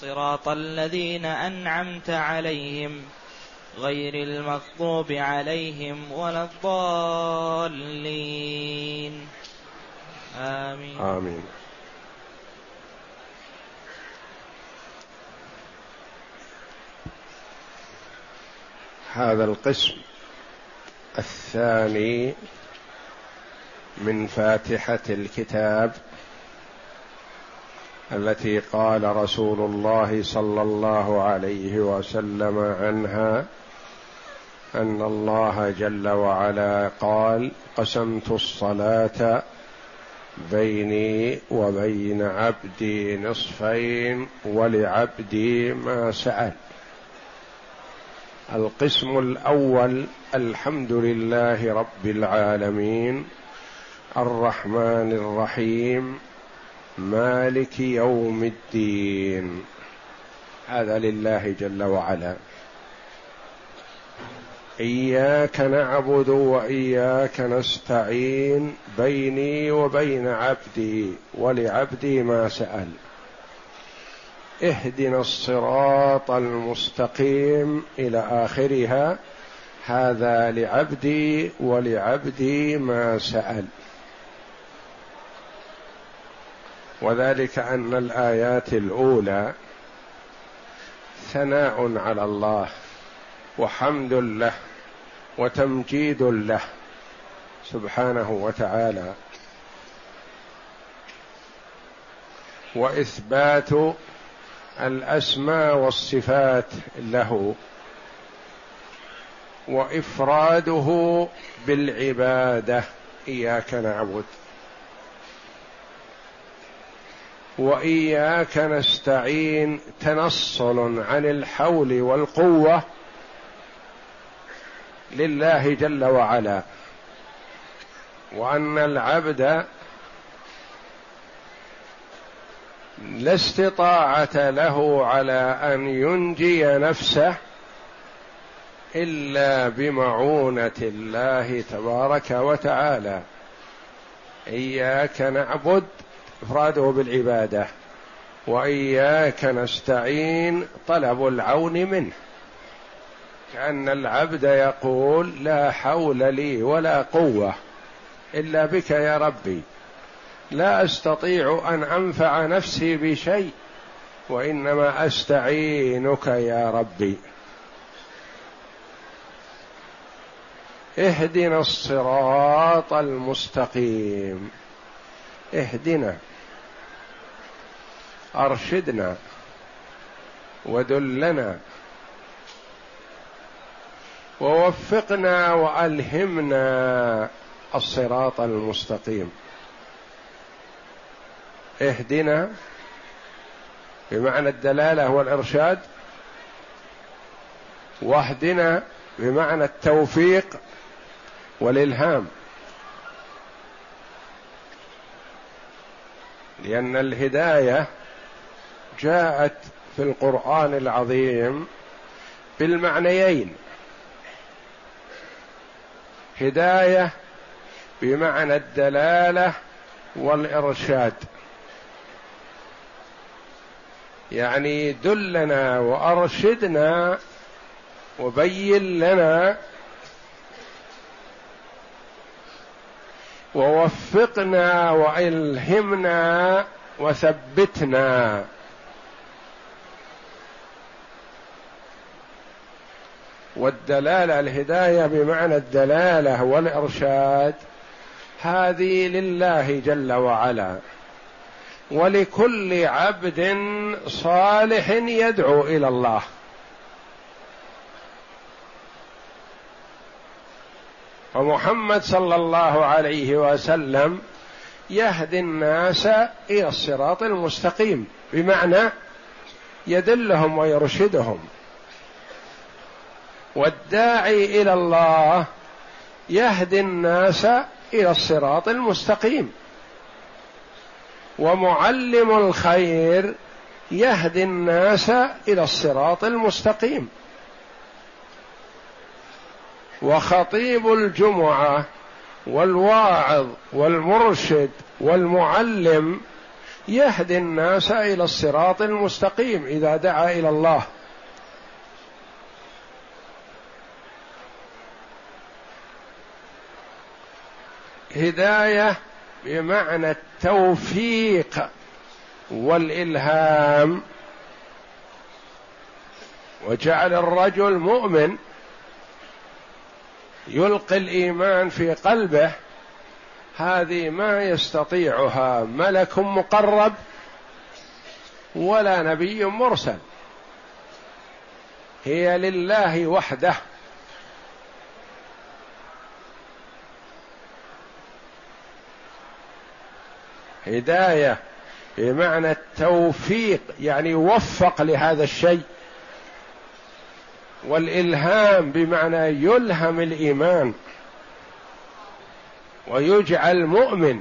صراط الذين أنعمت عليهم غير المغضوب عليهم ولا الضالين. آمين. آمين. هذا القسم الثاني من فاتحة الكتاب التي قال رسول الله صلى الله عليه وسلم عنها أن الله جل وعلا قال قسمت الصلاة بيني وبين عبدي نصفين ولعبدي ما سأل. القسم الأول الحمد لله رب العالمين الرحمن الرحيم مالك يوم الدين. هذا لله جل وعلا. إياك نعبد وإياك نستعين بيني وبين عبدي ولعبدي ما سأل. اهدنا الصراط المستقيم إلى آخرها. هذا لعبدي ولعبدي ما سأل. وذلك أن الآيات الأولى ثناء على الله وحمد له وتمجيد له سبحانه وتعالى وإثبات الأسماء والصفات له وإفراده بالعبادة. إياك نعبد. وإياك نستعين تنصل عن الحول والقوة لله جل وعلا وأن العبد لا استطاعة له على أن ينجي نفسه إلا بمعونة الله تبارك وتعالى. إياك نعبد إفراده بالعبادة. وإياك نستعين طلب العون منه. كأن العبد يقول لا حول لي ولا قوة إلا بك يا ربي. لا أستطيع أن أنفع نفسي بشيء وإنما أستعينك يا ربي. اهدنا الصراط المستقيم. اهدنا أرشدنا ودلنا ووفقنا وألهمنا الصراط المستقيم. اهدنا بمعنى الدلالة والإرشاد. واهدنا بمعنى التوفيق والإلهام. لأن الهداية جاءت في القرآن العظيم بالمعنيين. هداية بمعنى الدلالة والإرشاد. يعني دلنا وأرشدنا وبين لنا ووفقنا والهمنا وثبتنا. والدلالة الهداية بمعنى الدلالة والإرشاد هذه لله جل وعلا. ولكل عبد صالح يدعو إلى الله. ومحمد صلى الله عليه وسلم يهدي الناس إلى الصراط المستقيم. بمعنى يدلهم ويرشدهم. والداعي إلى الله يهدي الناس إلى الصراط المستقيم. ومعلم الخير يهدي الناس إلى الصراط المستقيم. وخطيب الجمعة والواعظ والمرشد والمعلم يهدي الناس إلى الصراط المستقيم إذا دعا إلى الله. هداية بمعنى التوفيق والإلهام. وجعل الرجل مؤمن يلقي الإيمان في قلبه هذه ما يستطيعها ملك مقرب ولا نبي مرسل. هي لله وحده. هداية بمعنى التوفيق يعني يوفق لهذا الشيء. والإلهام بمعنى يلهم الإيمان ويجعل مؤمن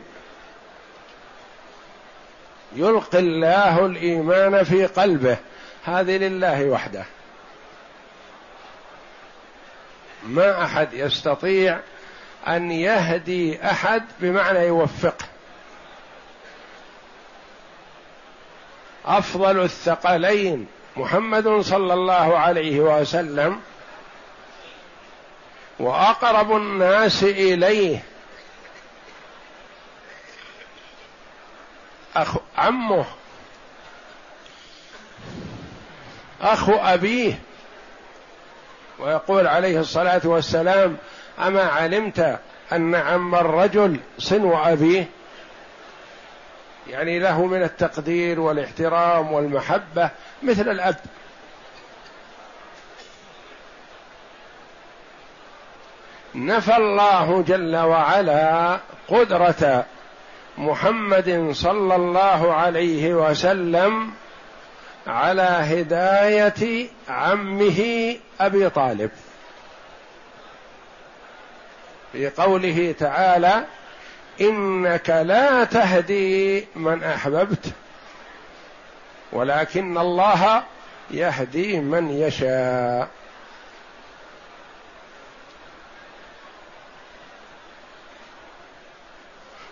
يلقي الله الإيمان في قلبه. هذه لله وحده. ما أحد يستطيع أن يهدي أحد بمعنى يوفقه. أفضل الثقلين محمد صلى الله عليه وسلم وأقرب الناس إليه أخ عمه أخو أبيه. ويقول عليه الصلاة والسلام أما علمت أن عم الرجل صنو أبيه؟ يعني له من التقدير والاحترام والمحبة مثل الأب. نفى الله جل وعلا قدرة محمد صلى الله عليه وسلم على هداية عمه أبي طالب. في قوله تعالى إنك لا تهدي من أحببت ولكن الله يهدي من يشاء.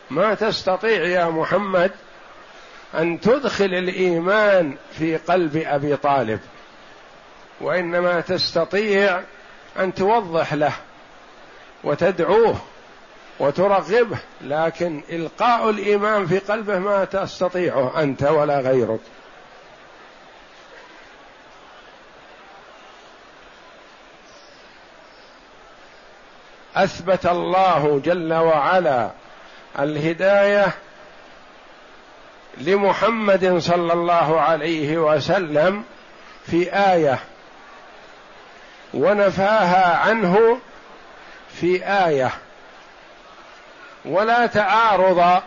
ما تستطيع يا محمد أن تدخل الإيمان في قلب أبي طالب وإنما تستطيع أن توضح له وتدعوه وترغبه لكن إلقاء الإيمان في قلبه ما تستطيعه أنت ولا غيرك. أثبت الله جل وعلا الهداية لمحمد صلى الله عليه وسلم في آية ونفاها عنه في آية. ولا تعارض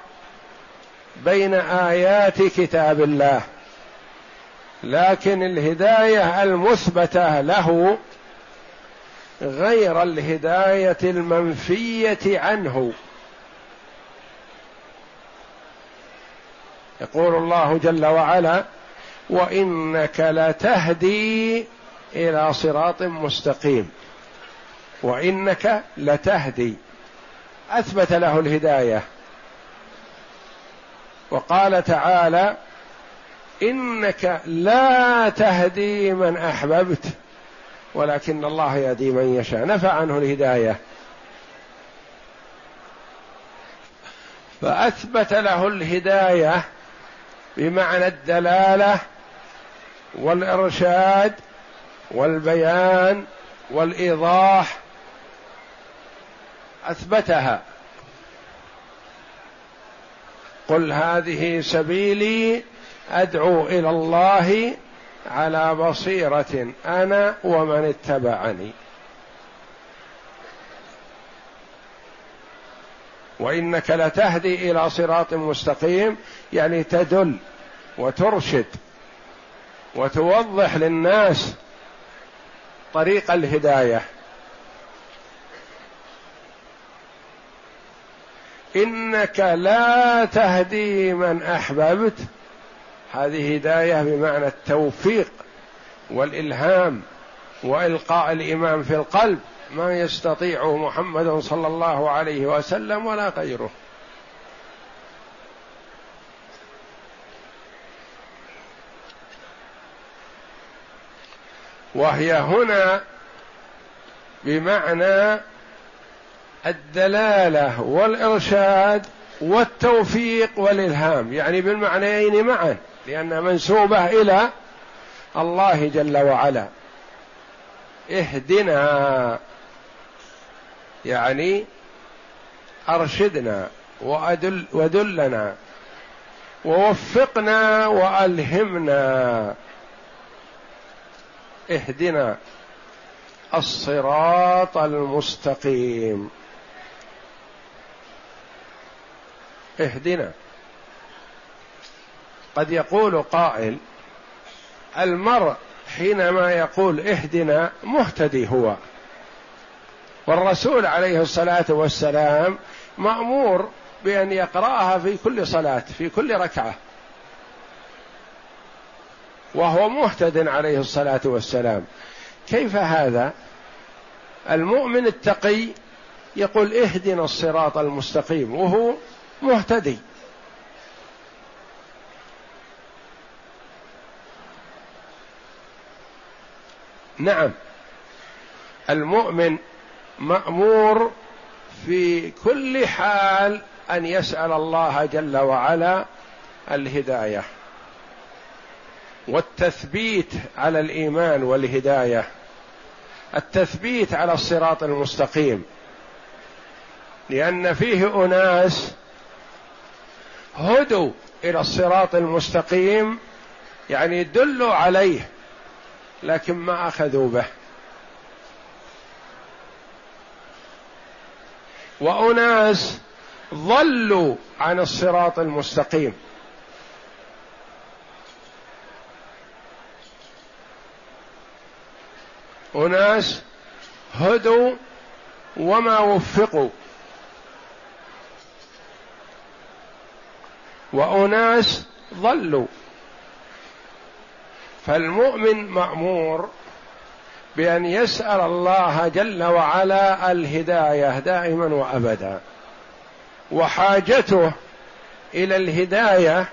بين آيات كتاب الله. لكن الهداية المثبتة له غير الهداية المنفية عنه. يقول الله جل وعلا وإنك لتهدي إلى صراط مستقيم. وإنك لتهدي أثبت له الهداية. وقال تعالى إنك لا تهدي من أحببت ولكن الله يهدي من يشاء. نفى عنه الهداية. فأثبت له الهداية بمعنى الدلالة والإرشاد والبيان والإيضاح أثبتها. قل هذه سبيلي أدعو إلى الله على بصيرة أنا ومن اتبعني. وإنك لتهدي إلى صراط مستقيم يعني تدل وترشد وتوضح للناس طريق الهداية. إنك لا تهدي من أحببت. هذه هداية بمعنى التوفيق والإلهام وإلقاء الإيمان في القلب. ما يستطيعه محمد صلى الله عليه وسلم ولا غيره. وهي هنا بمعنى الدلالة والإرشاد والتوفيق والإلهام. يعني بالمعنيين معا لأن منسوبة إلى الله جل وعلا. اهدنا يعني أرشدنا وأدل ودلنا ووفقنا وألهمنا. اهدنا الصراط المستقيم. اهدنا. قد يقول قائل المرء حينما يقول اهدنا مهتدي هو. والرسول عليه الصلاة والسلام مأمور بأن يقرأها في كل صلاة في كل ركعة. وهو مهتد عليه الصلاة والسلام. كيف هذا؟ المؤمن التقي يقول اهدنا الصراط المستقيم وهو مهتدي. نعم. المؤمن مأمور في كل حال أن يسأل الله جل وعلا الهداية. والتثبيت على الإيمان والهداية. التثبيت على الصراط المستقيم. لأن فيه أناس هدوا إلى الصراط المستقيم يعني دلوا عليه لكن ما أخذوا به. وأناس ضلوا عن الصراط المستقيم. أناس هدوا وما وفقوا. وأناس ضلوا. فالمؤمن مأمور بأن يسأل الله جل وعلا الهداية دائما وابدا. وحاجته إلى الهداية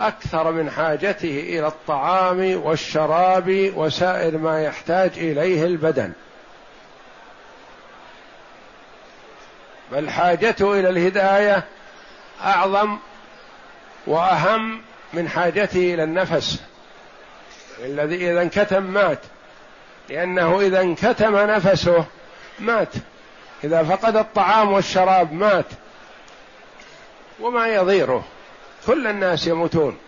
أكثر من حاجته إلى الطعام والشراب وسائر ما يحتاج إليه البدن. بل حاجته إلى الهداية أعظم وأهم من حاجته إلى النفس. الذي إذا انكتم مات. لأنه إذا انكتم نفسه مات. إذا فقد الطعام والشراب مات. وما يضيره. كل الناس يموتون.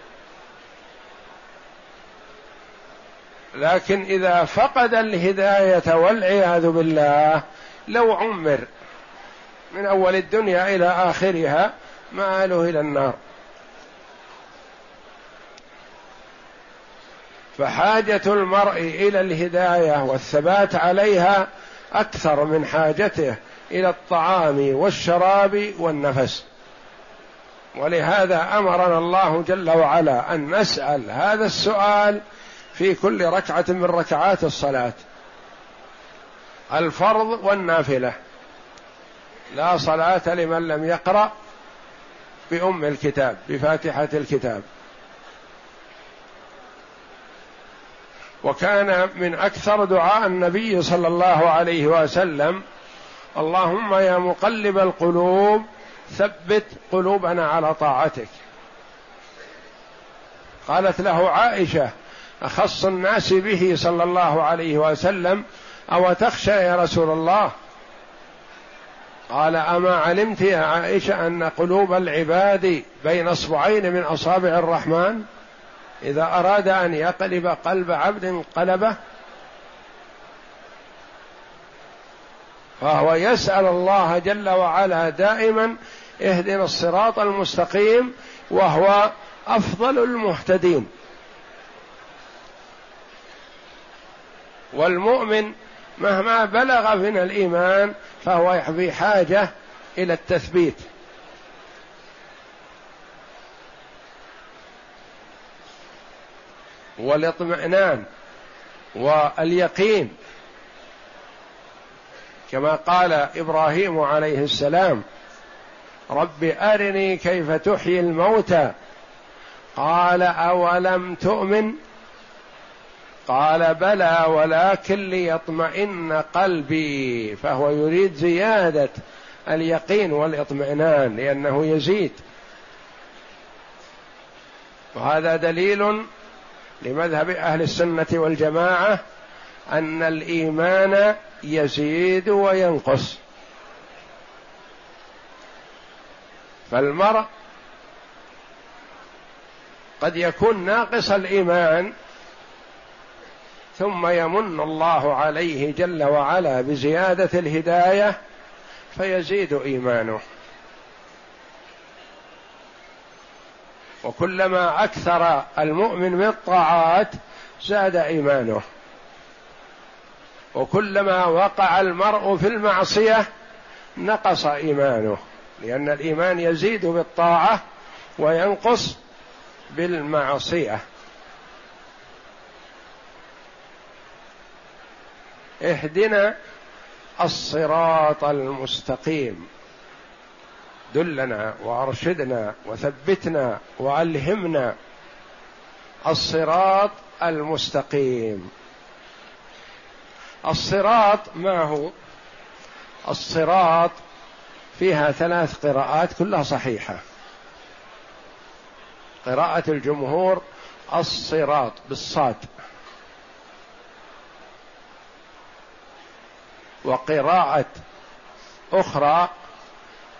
لكن إذا فقد الهداية والعياذ بالله لو عمر من أول الدنيا إلى آخرها مآله إلى النار. فحاجة المرء إلى الهداية والثبات عليها أكثر من حاجته إلى الطعام والشراب والنفس. ولهذا أمرنا الله جل وعلا أن نسأل هذا السؤال في كل ركعة من ركعات الصلاة. الفرض والنافلة. لا صلاة لمن لم يقرأ بأم الكتاب بفاتحة الكتاب. وكان من أكثر دعاء النبي صلى الله عليه وسلم اللهم يا مقلب القلوب ثبت قلوبنا على طاعتك. قالت له عائشة أخص الناس به صلى الله عليه وسلم أو تخشى يا رسول الله؟ قال أما علمت يا عائشة أن قلوب العباد بين أصبعين من أصابع الرحمن؟ إذا أراد أن يقلب قلب عبد قلبه فهو يسأل الله جل وعلا دائما اهدنا الصراط المستقيم وهو أفضل المهتدين. والمؤمن مهما بلغ من الإيمان فهو في حاجة إلى التثبيت. والاطمئنان واليقين. كما قال إبراهيم عليه السلام رب أرني كيف تحيي الموتى. قال أولم تؤمن؟ قال بلى ولكن ليطمئن قلبي. فهو يريد زيادة اليقين والاطمئنان لأنه يزيد. وهذا دليل لمذهب أهل السنة والجماعة أن الإيمان يزيد وينقص. فالمرء قد يكون ناقص الإيمان ثم يمن الله عليه جل وعلا بزيادة الهداية فيزيد إيمانه. وكلما أكثر المؤمن بالطاعات زاد إيمانه. وكلما وقع المرء في المعصية نقص إيمانه لأن الإيمان يزيد بالطاعة وينقص بالمعصية. اهدنا الصراط المستقيم. دلنا وأرشدنا وثبتنا وألهمنا الصراط المستقيم. الصراط ما هو؟ الصراط فيها ثلاث قراءات كلها صحيحة. قراءة الجمهور الصراط بالصاد. وقراءة أخرى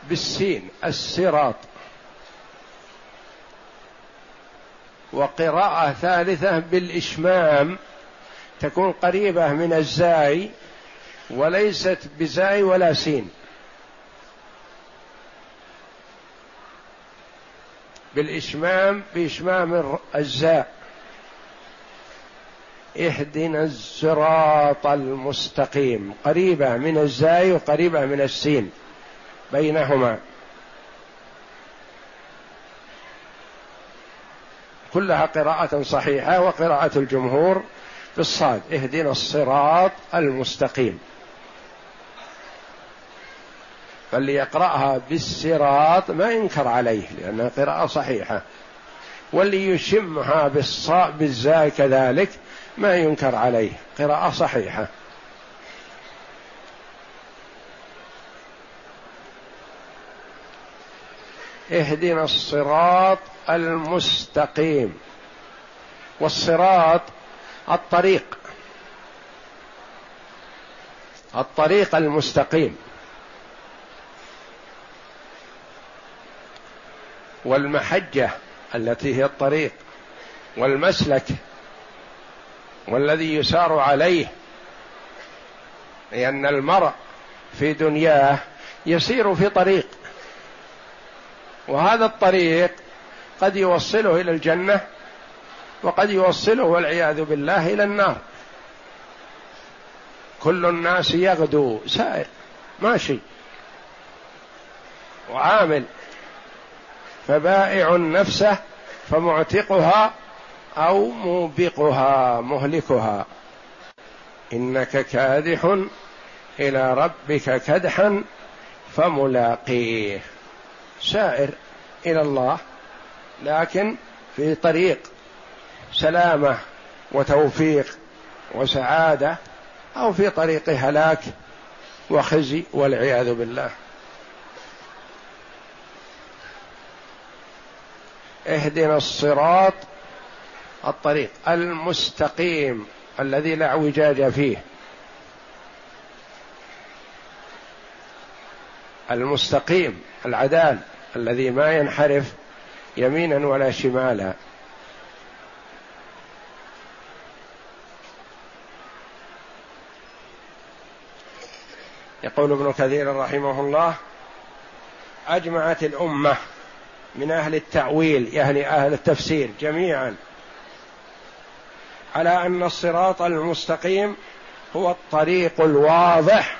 بالسين السراط. وقراءة ثالثة بالإشمام تكون قريبة من الزاي وليست بزاي ولا سين. بالإشمام بإشمام الزاء. اهدنا الصراط المستقيم. قريبة من الزاي وقريبة من السين. بينهما. كلها قراءة صحيحة وقراءة الجمهور بالصاد اهدنا الصراط المستقيم. فاللي يقرأها بالصراط ما ينكر عليه لأنها قراءة صحيحة. واللي يشمها بالصاء بالزاي كذلك ما ينكر عليه. قراءة صحيحة. اهدنا الصراط المستقيم والصراط الطريق. الطريق المستقيم. والمحجة التي هي الطريق. والمسلك والذي يسار عليه. لأن المرء في دنياه يسير في طريق. وهذا الطريق قد يوصله إلى الجنة وقد يوصله والعياذ بالله إلى النار. كل الناس يغدو سائر ماشي. وعامل. فبائع نفسه فمعتقها أو موبقها مهلكها. إنك كادح إلى ربك كدحا فملاقيه. سائر إلى الله لكن في طريق سلامة وتوفيق وسعادة أو في طريق هلاك وخزي والعياذ بالله. اهدنا الصراط الطريق المستقيم الذي لا اعوجاج فيه. المستقيم العدال. الذي ما ينحرف يمينا ولا شمالا. يقول ابن كثير رحمه الله أجمعت الأمة من أهل التأويل يعني أهل التفسير جميعا على أن الصراط المستقيم هو الطريق الواضح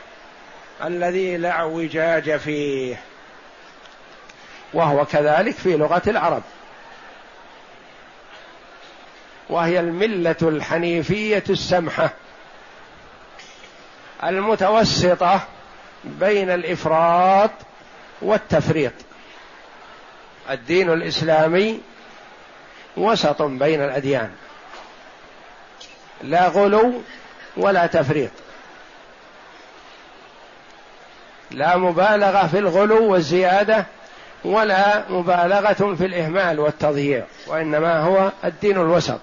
الذي لا اعوجاج فيه. وهو كذلك في لغة العرب. وهي الملة الحنيفية السمحة المتوسطة بين الإفراط والتفريط. الدين الإسلامي وسط بين الأديان. لا غلو ولا تفريط. لا مبالغة في الغلو والزيادة ولا مبالغة في الإهمال والتضييع وإنما هو الدين الوسط.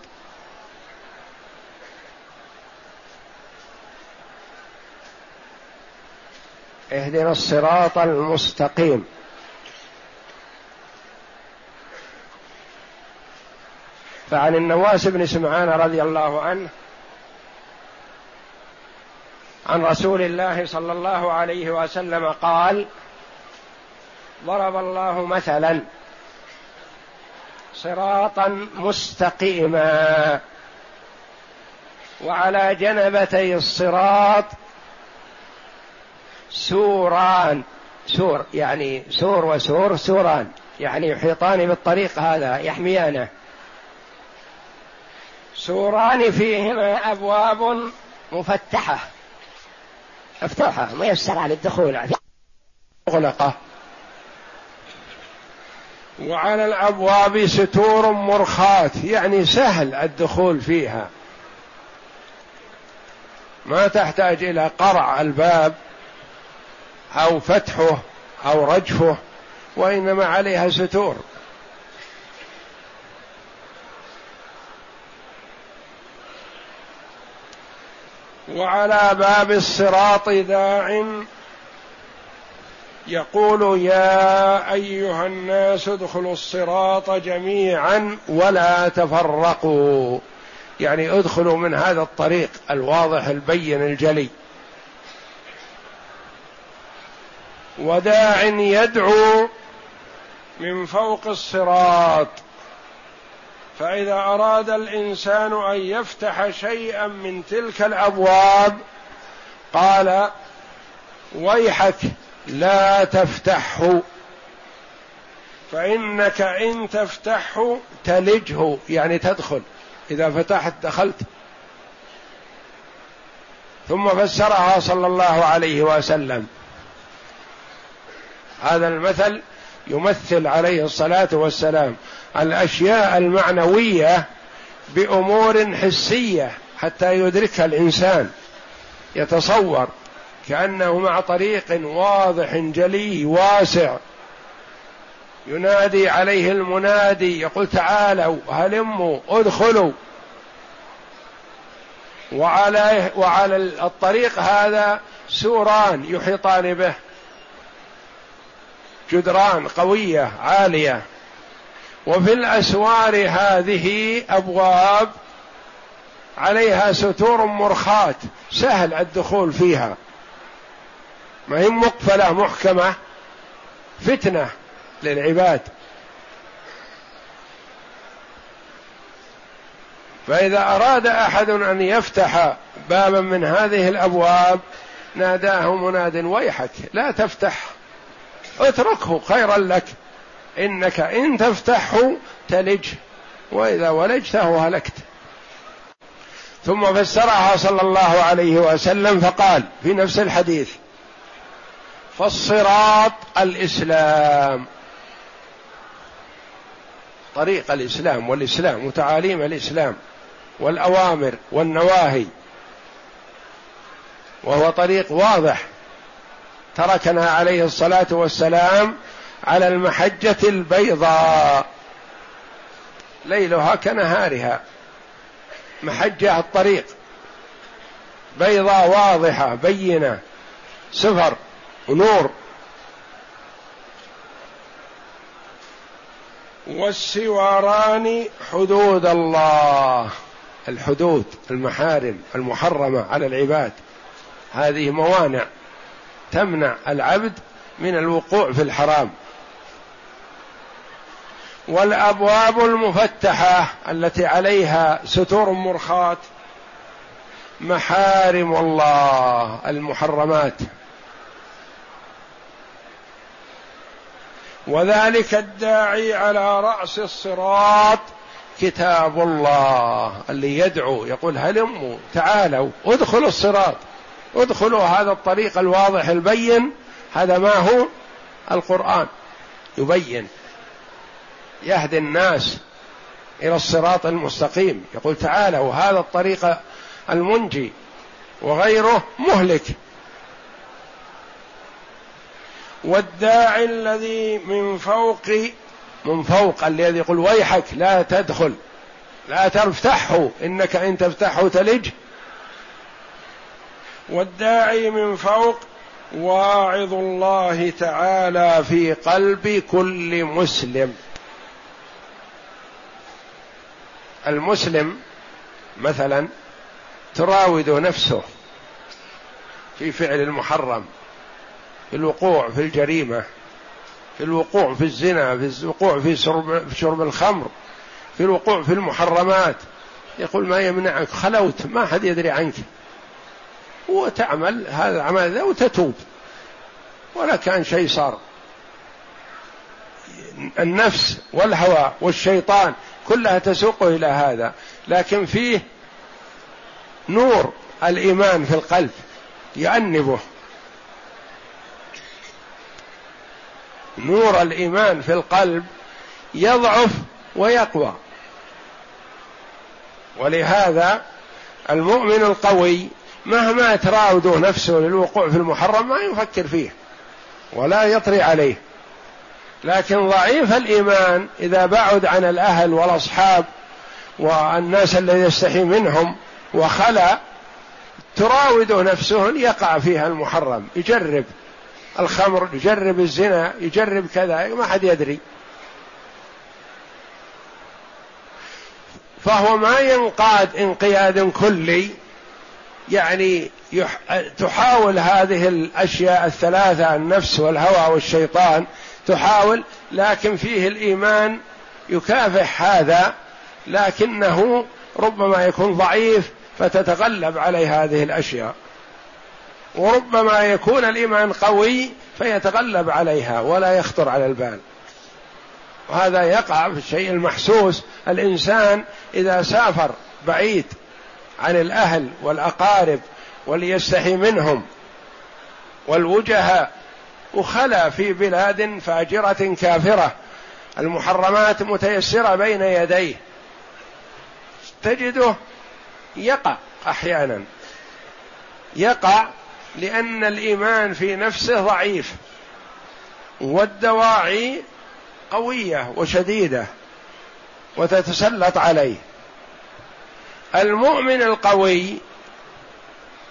اهدنا الصراط المستقيم. فعن النواس بن سمعان رضي الله عنه عن رسول الله صلى الله عليه وسلم قال ضرب الله مثلا صراطا مستقيما وعلى جنبتي الصراط سوران. سور يعني سور وسور سوران. يعني يحيطان بالطريق هذا يحميانه. سوران فيهما أبواب مفتحة. مفتوحة ميسر على الدخول مغلقه وعلى الأبواب ستور مرخاه يعني سهل الدخول فيها. ما تحتاج إلى قرع الباب أو فتحه أو رجفه وإنما عليها ستور. وعلى باب الصراط داع يقول يا أيها الناس ادخلوا الصراط جميعا ولا تفرقوا. يعني ادخلوا من هذا الطريق الواضح البين الجلي. وداع يدعو من فوق الصراط. فإذا أراد الإنسان أن يفتح شيئا من تلك الأبواب قال ويحك لا تفتحه فإنك إن تفتحه تلجه يعني تدخل. إذا فتحت دخلت. ثم فسرها صلى الله عليه وسلم. هذا المثل يمثل عليه الصلاة والسلام. الأشياء المعنوية بأمور حسية حتى يدركها الإنسان يتصور. كأنه مع طريق واضح جلي واسع. ينادي عليه المنادي يقول تعالوا هلموا ادخلوا. وعلى وعلى الطريق هذا سوران يحيطان به. جدران قوية عالية. وفي الأسوار هذه أبواب عليها ستور مرخاه سهل الدخول فيها. ما هي مقفلة محكمة فتنة للعباد. فإذا أراد أحد أن يفتح بابا من هذه الأبواب ناداه مناد ويحك لا تفتح اتركه خيرا لك إنك إن تفتحه تلج وإذا ولجته هلكت. ثم فسرها صلى الله عليه وسلم فقال في نفس الحديث فالصراط الإسلام. طريق الإسلام والإسلام وتعاليم الإسلام والأوامر والنواهي. وهو طريق واضح. تركنا عليه الصلاة والسلام على المحجة البيضاء. ليلها كنهارها. محجة الطريق. بيضاء واضحة بينة سفر. ونور. والسواران حدود الله. الحدود المحارم المحرمة على العباد. هذه موانع تمنع العبد من الوقوع في الحرام. والأبواب المفتحة التي عليها ستور مرخاه محارم الله المحرمات. وذلك الداعي على رأس الصراط كتاب الله اللي يدعو يقول هلموا تعالوا ادخلوا الصراط ادخلوا هذا الطريق الواضح البين هذا ما هو؟ القرآن يبين يهدي الناس إلى الصراط المستقيم يقول تعالوا هذا الطريق المنجي وغيره مهلك. والداعي الذي من فوق من فوق الذي يقول ويحك لا تدخل لا تفتحه إنك إن تفتحه تلج. والداعي من فوق واعظ الله تعالى في قلب كل مسلم. المسلم مثلا تراود نفسه في فعل المحرم. في الوقوع في الجريمة في الوقوع في الزنا في الوقوع في شرب, في شرب الخمر في الوقوع في المحرمات. يقول ما يمنعك؟ خلوت ما حد يدري عنك. وتعمل هذا العمل ذا وتتوب. ولا كان شيء صار. النفس والهوى والشيطان كلها تسوق إلى هذا. لكن فيه نور الإيمان في القلب يأنبه نور الإيمان في القلب يضعف ويقوى. ولهذا المؤمن القوي مهما تراوده نفسه للوقوع في المحرم ما يفكر فيه ولا يطري عليه. لكن ضعيف الإيمان إذا بعد عن الأهل والأصحاب والناس الذي يستحي منهم وخلا تراوده نفسه يقع فيها المحرم يجرب. الخمر يجرب الزنا يجرب كذا ما حد يدري فهو ما ينقاد انقياد كلي يعني. تحاول هذه الأشياء الثلاثة النفس والهوى والشيطان تحاول لكن فيه الإيمان يكافح هذا لكنه ربما يكون ضعيف فتتغلب عليه هذه الأشياء وربما يكون الإيمان قوي فيتغلب عليها ولا يخطر على البال. وهذا يقع في الشيء المحسوس. الإنسان إذا سافر بعيد عن الأهل والأقارب وليستحي منهم والوجهاء وخلا في بلاد فاجرة كافرة المحرمات متيسرة بين يديه تجده يقع أحيانا. يقع لأن الإيمان في نفسه ضعيف. والدواعي قوية وشديدة وتتسلط عليه. المؤمن القوي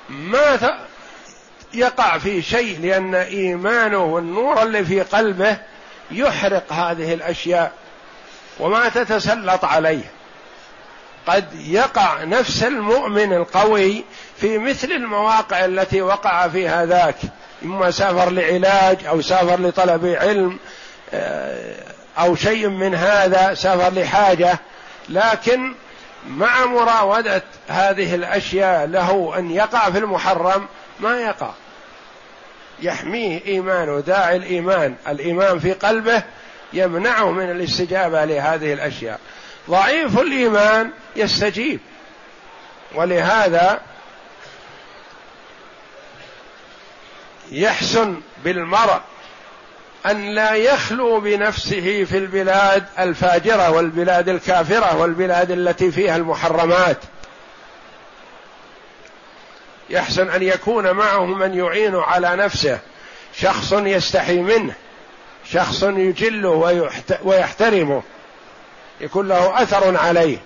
ما يقع في شيء لأن إيمانه والنور اللي في قلبه يحرق هذه الأشياء وما تتسلط عليه. قد يقع نفس المؤمن القوي في مثل المواقع التي وقع فيها ذاك. إما سافر لعلاج أو سافر لطلب علم آه، أو شيء من هذا سافر لحاجة. لكن مع مراودة هذه الأشياء له أن يقع في المحرم ما يقع. يحميه ايمانه داعي الإيمان. الإيمان في قلبه يمنعه من الاستجابة لهذه الأشياء. ضعيف الإيمان يستجيب. ولهذا يحسن بالمرء أن لا يخلو بنفسه في البلاد الفاجرة والبلاد الكافرة والبلاد التي فيها المحرمات. يحسن أن يكون معه من يعين على نفسه. شخص يستحي منه. شخص يجله ويحترمه. يكون له أثر عليه.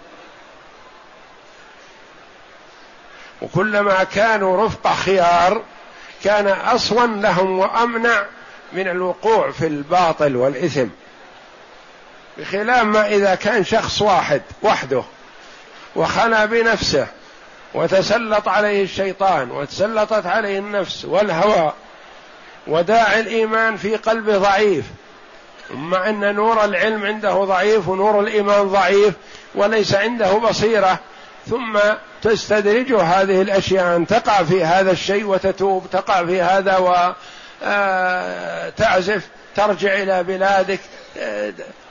وكلما كانوا رفق خيار كان اصون لهم وأمنع من الوقوع في الباطل والإثم. بخلاف ما إذا كان شخص واحد وحده وخلا بنفسه وتسلط عليه الشيطان وتسلطت عليه النفس والهوى وداعي الإيمان في قلبه ضعيف مع أن نور العلم عنده ضعيف ونور الإيمان ضعيف وليس عنده بصيرة ثم تستدرجه هذه الأشياء أن تقع في هذا الشيء وتتوب تقع في هذا وتعزف آه، ترجع إلى بلادك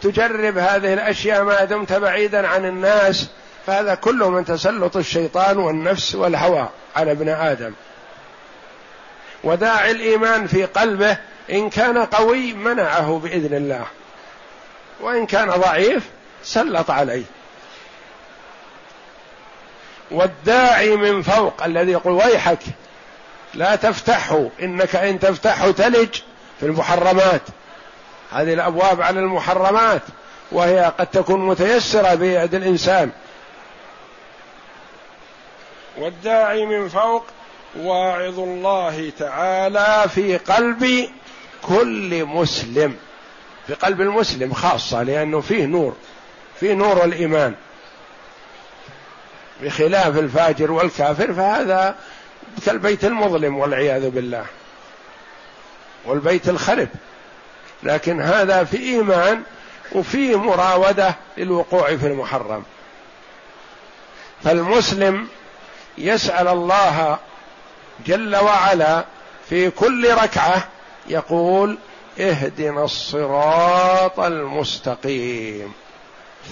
تجرب هذه الأشياء ما دمت بعيدا عن الناس. فهذا كله من تسلط الشيطان والنفس والهوى على ابن آدم. وداعي الإيمان في قلبه إن كان قوي منعه بإذن الله. وإن كان ضعيف سلط عليه. والداعي من فوق الذي يقول ويحك لا تفتحه إنك إن تفتحه تلج في المحرمات. هذه الأبواب على المحرمات وهي قد تكون متيسرة بيد الإنسان. والداعي من فوق واعظ الله تعالى في قلب كل مسلم في قلب المسلم خاصة لأنه فيه نور فيه نور الإيمان. بخلاف الفاجر والكافر فهذا كالبيت المظلم والعياذ بالله والبيت الخرب. لكن هذا في إيمان وفي مراودة للوقوع في المحرم. فالمسلم يسأل الله جل وعلا في كل ركعة يقول اهدنا الصراط المستقيم.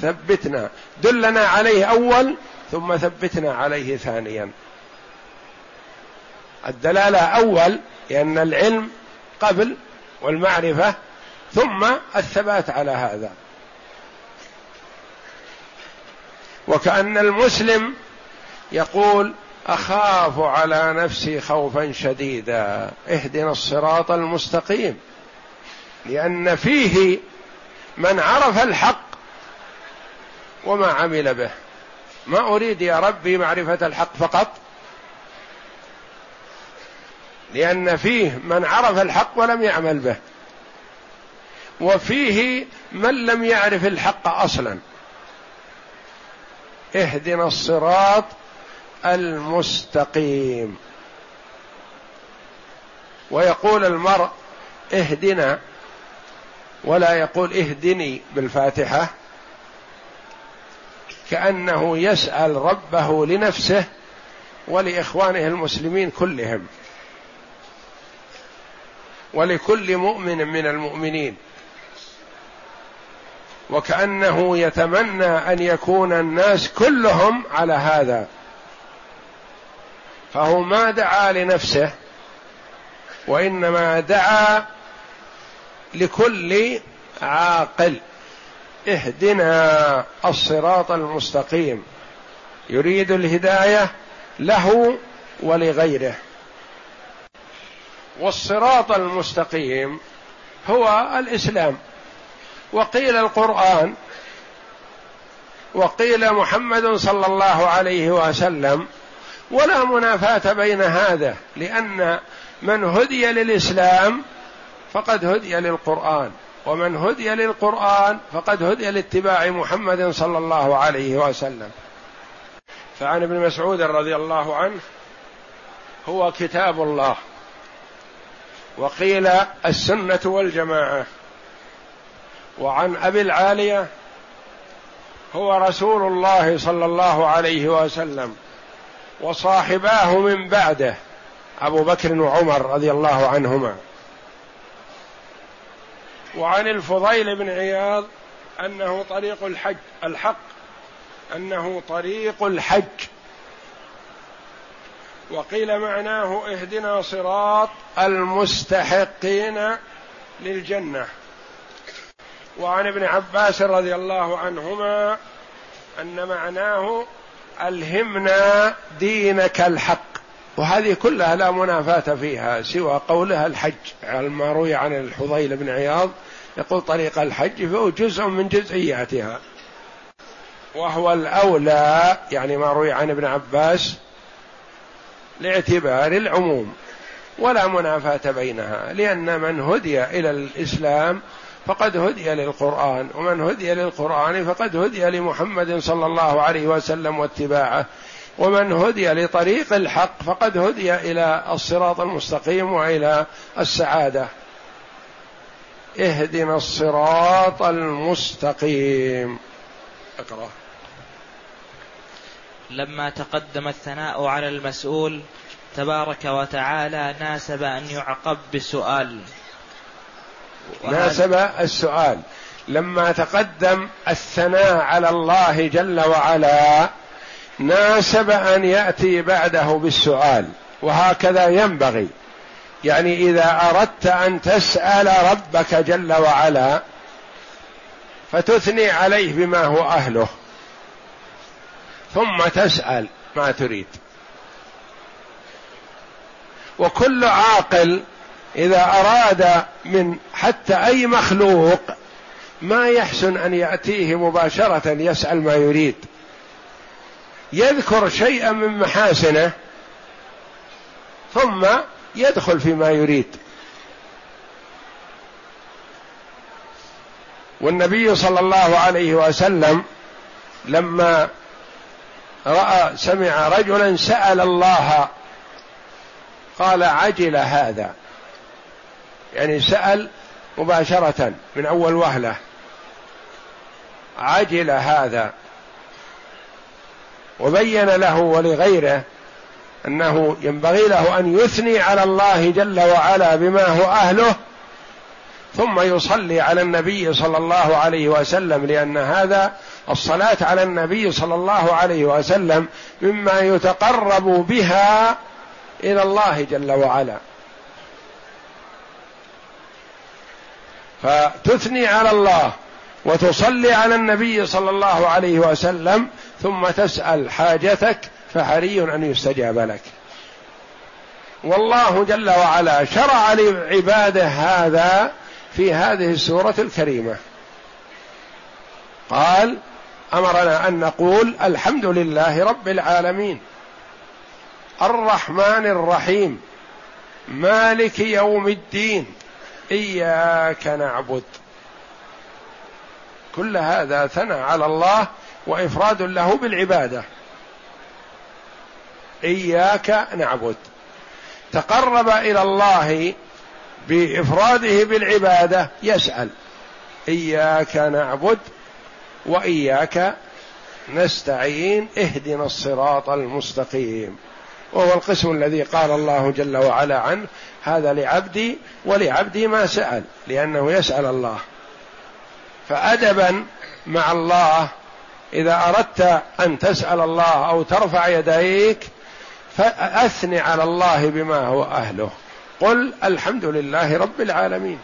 ثبتنا. دلنا عليه أول ثم ثبتنا عليه ثانيا. الدلالة أول لأن العلم قبل والمعرفة ثم الثبات على هذا. وكأن المسلم يقول أخاف على نفسي خوفا شديدا. اهدنا الصراط المستقيم. لأن فيه من عرف الحق وما عمل به. ما أريد يا ربي معرفة الحق فقط. لأن فيه من عرف الحق ولم يعمل به. وفيه من لم يعرف الحق أصلا. اهدنا الصراط المستقيم. ويقول المرء اهدنا ولا يقول اهدني بالفاتحة كأنه يسأل ربه لنفسه ولإخوانه المسلمين كلهم ولكل مؤمن من المؤمنين وكأنه يتمنى أن يكون الناس كلهم على هذا. فهو ما دعا لنفسه وإنما دعا لكل عاقل. اهدنا الصراط المستقيم. يريد الهداية له ولغيره. والصراط المستقيم هو الإسلام. وقيل القرآن وقيل محمد صلى الله عليه وسلم ولا منافاة بين هذا لأن من هدي للإسلام فقد هدي للقرآن ومن هدي للقرآن فقد هدي لاتباع محمد صلى الله عليه وسلم. فعن ابن مسعود رضي الله عنه هو كتاب الله وقيل السنة والجماعة وعن أبي العالية هو رسول الله صلى الله عليه وسلم. وصاحباه من بعده أبو بكر وعمر رضي الله عنهما. وعن الفضيل بن عياض أنه طريق الحج الحق أنه طريق الحج. وقيل معناه اهدنا صراط المستحقين للجنة. وعن ابن عباس رضي الله عنهما أن معناه ألهمنا دينك الحق. وهذه كلها لا منافاة فيها سوى قولها الحج. ما روي عن الحضيل بن عياض يقول طريق الحج فهو جزء من جزئياتها. وهو الأولى يعني ما روي عن ابن عباس لاعتبار العموم. ولا منافاة بينها لأن من هدي إلى الإسلام فقد هدي للقرآن ومن هدي للقرآن فقد هدي لمحمد صلى الله عليه وسلم واتباعه ومن هدي لطريق الحق فقد هدي إلى الصراط المستقيم وإلى السعادة. اهدنا الصراط المستقيم. اقرأ. لما تقدم الثناء على المسؤول تبارك وتعالى ناسب أن يعقب بسؤال. ناسب السؤال. لما تقدم الثناء على الله جل وعلا ناسب أن يأتي بعده بالسؤال وهكذا ينبغي. يعني إذا أردت أن تسأل ربك جل وعلا فتثني عليه بما هو أهله. ثم تسأل ما تريد. وكل عاقل إذا أراد من حتى أي مخلوق ما يحسن أن يأتيه مباشرة يسأل ما يريد. يذكر شيئا من محاسنه ثم يدخل فيما يريد. والنبي صلى الله عليه وسلم لما رأى سمع رجلا سأل الله قال عجل هذا. يعني سأل مباشرة من أول وهلة. عجل هذا. وبين له ولغيره أنه ينبغي له أن يثني على الله جل وعلا بما هو أهله ثم يصلي على النبي صلى الله عليه وسلم لأن هذا الصلاة على النبي صلى الله عليه وسلم مما يتقرب بها إلى الله جل وعلا. فتثني على الله وتصلي على النبي صلى الله عليه وسلم ثم تسأل حاجتك فحري أن يستجاب لك. والله جل وعلا شرع لعباده هذا في هذه السورة الكريمة. قال أمرنا أن نقول الحمد لله رب العالمين. الرحمن الرحيم. مالك يوم الدين. إياك نعبد. كل هذا ثنى على الله وإفراد له بالعبادة. إياك نعبد. تقرب إلى الله بإفراده بالعبادة يسأل. إياك نعبد وإياك نستعين اهدنا الصراط المستقيم. وهو القسم الذي قال الله جل وعلا عنه هذا لعبدي ولعبدي ما سأل لأنه يسأل الله. فادبا مع الله إذا أردت أن تسأل الله أو ترفع يديك فاثن على الله بما هو أهله. قل الحمد لله رب العالمين.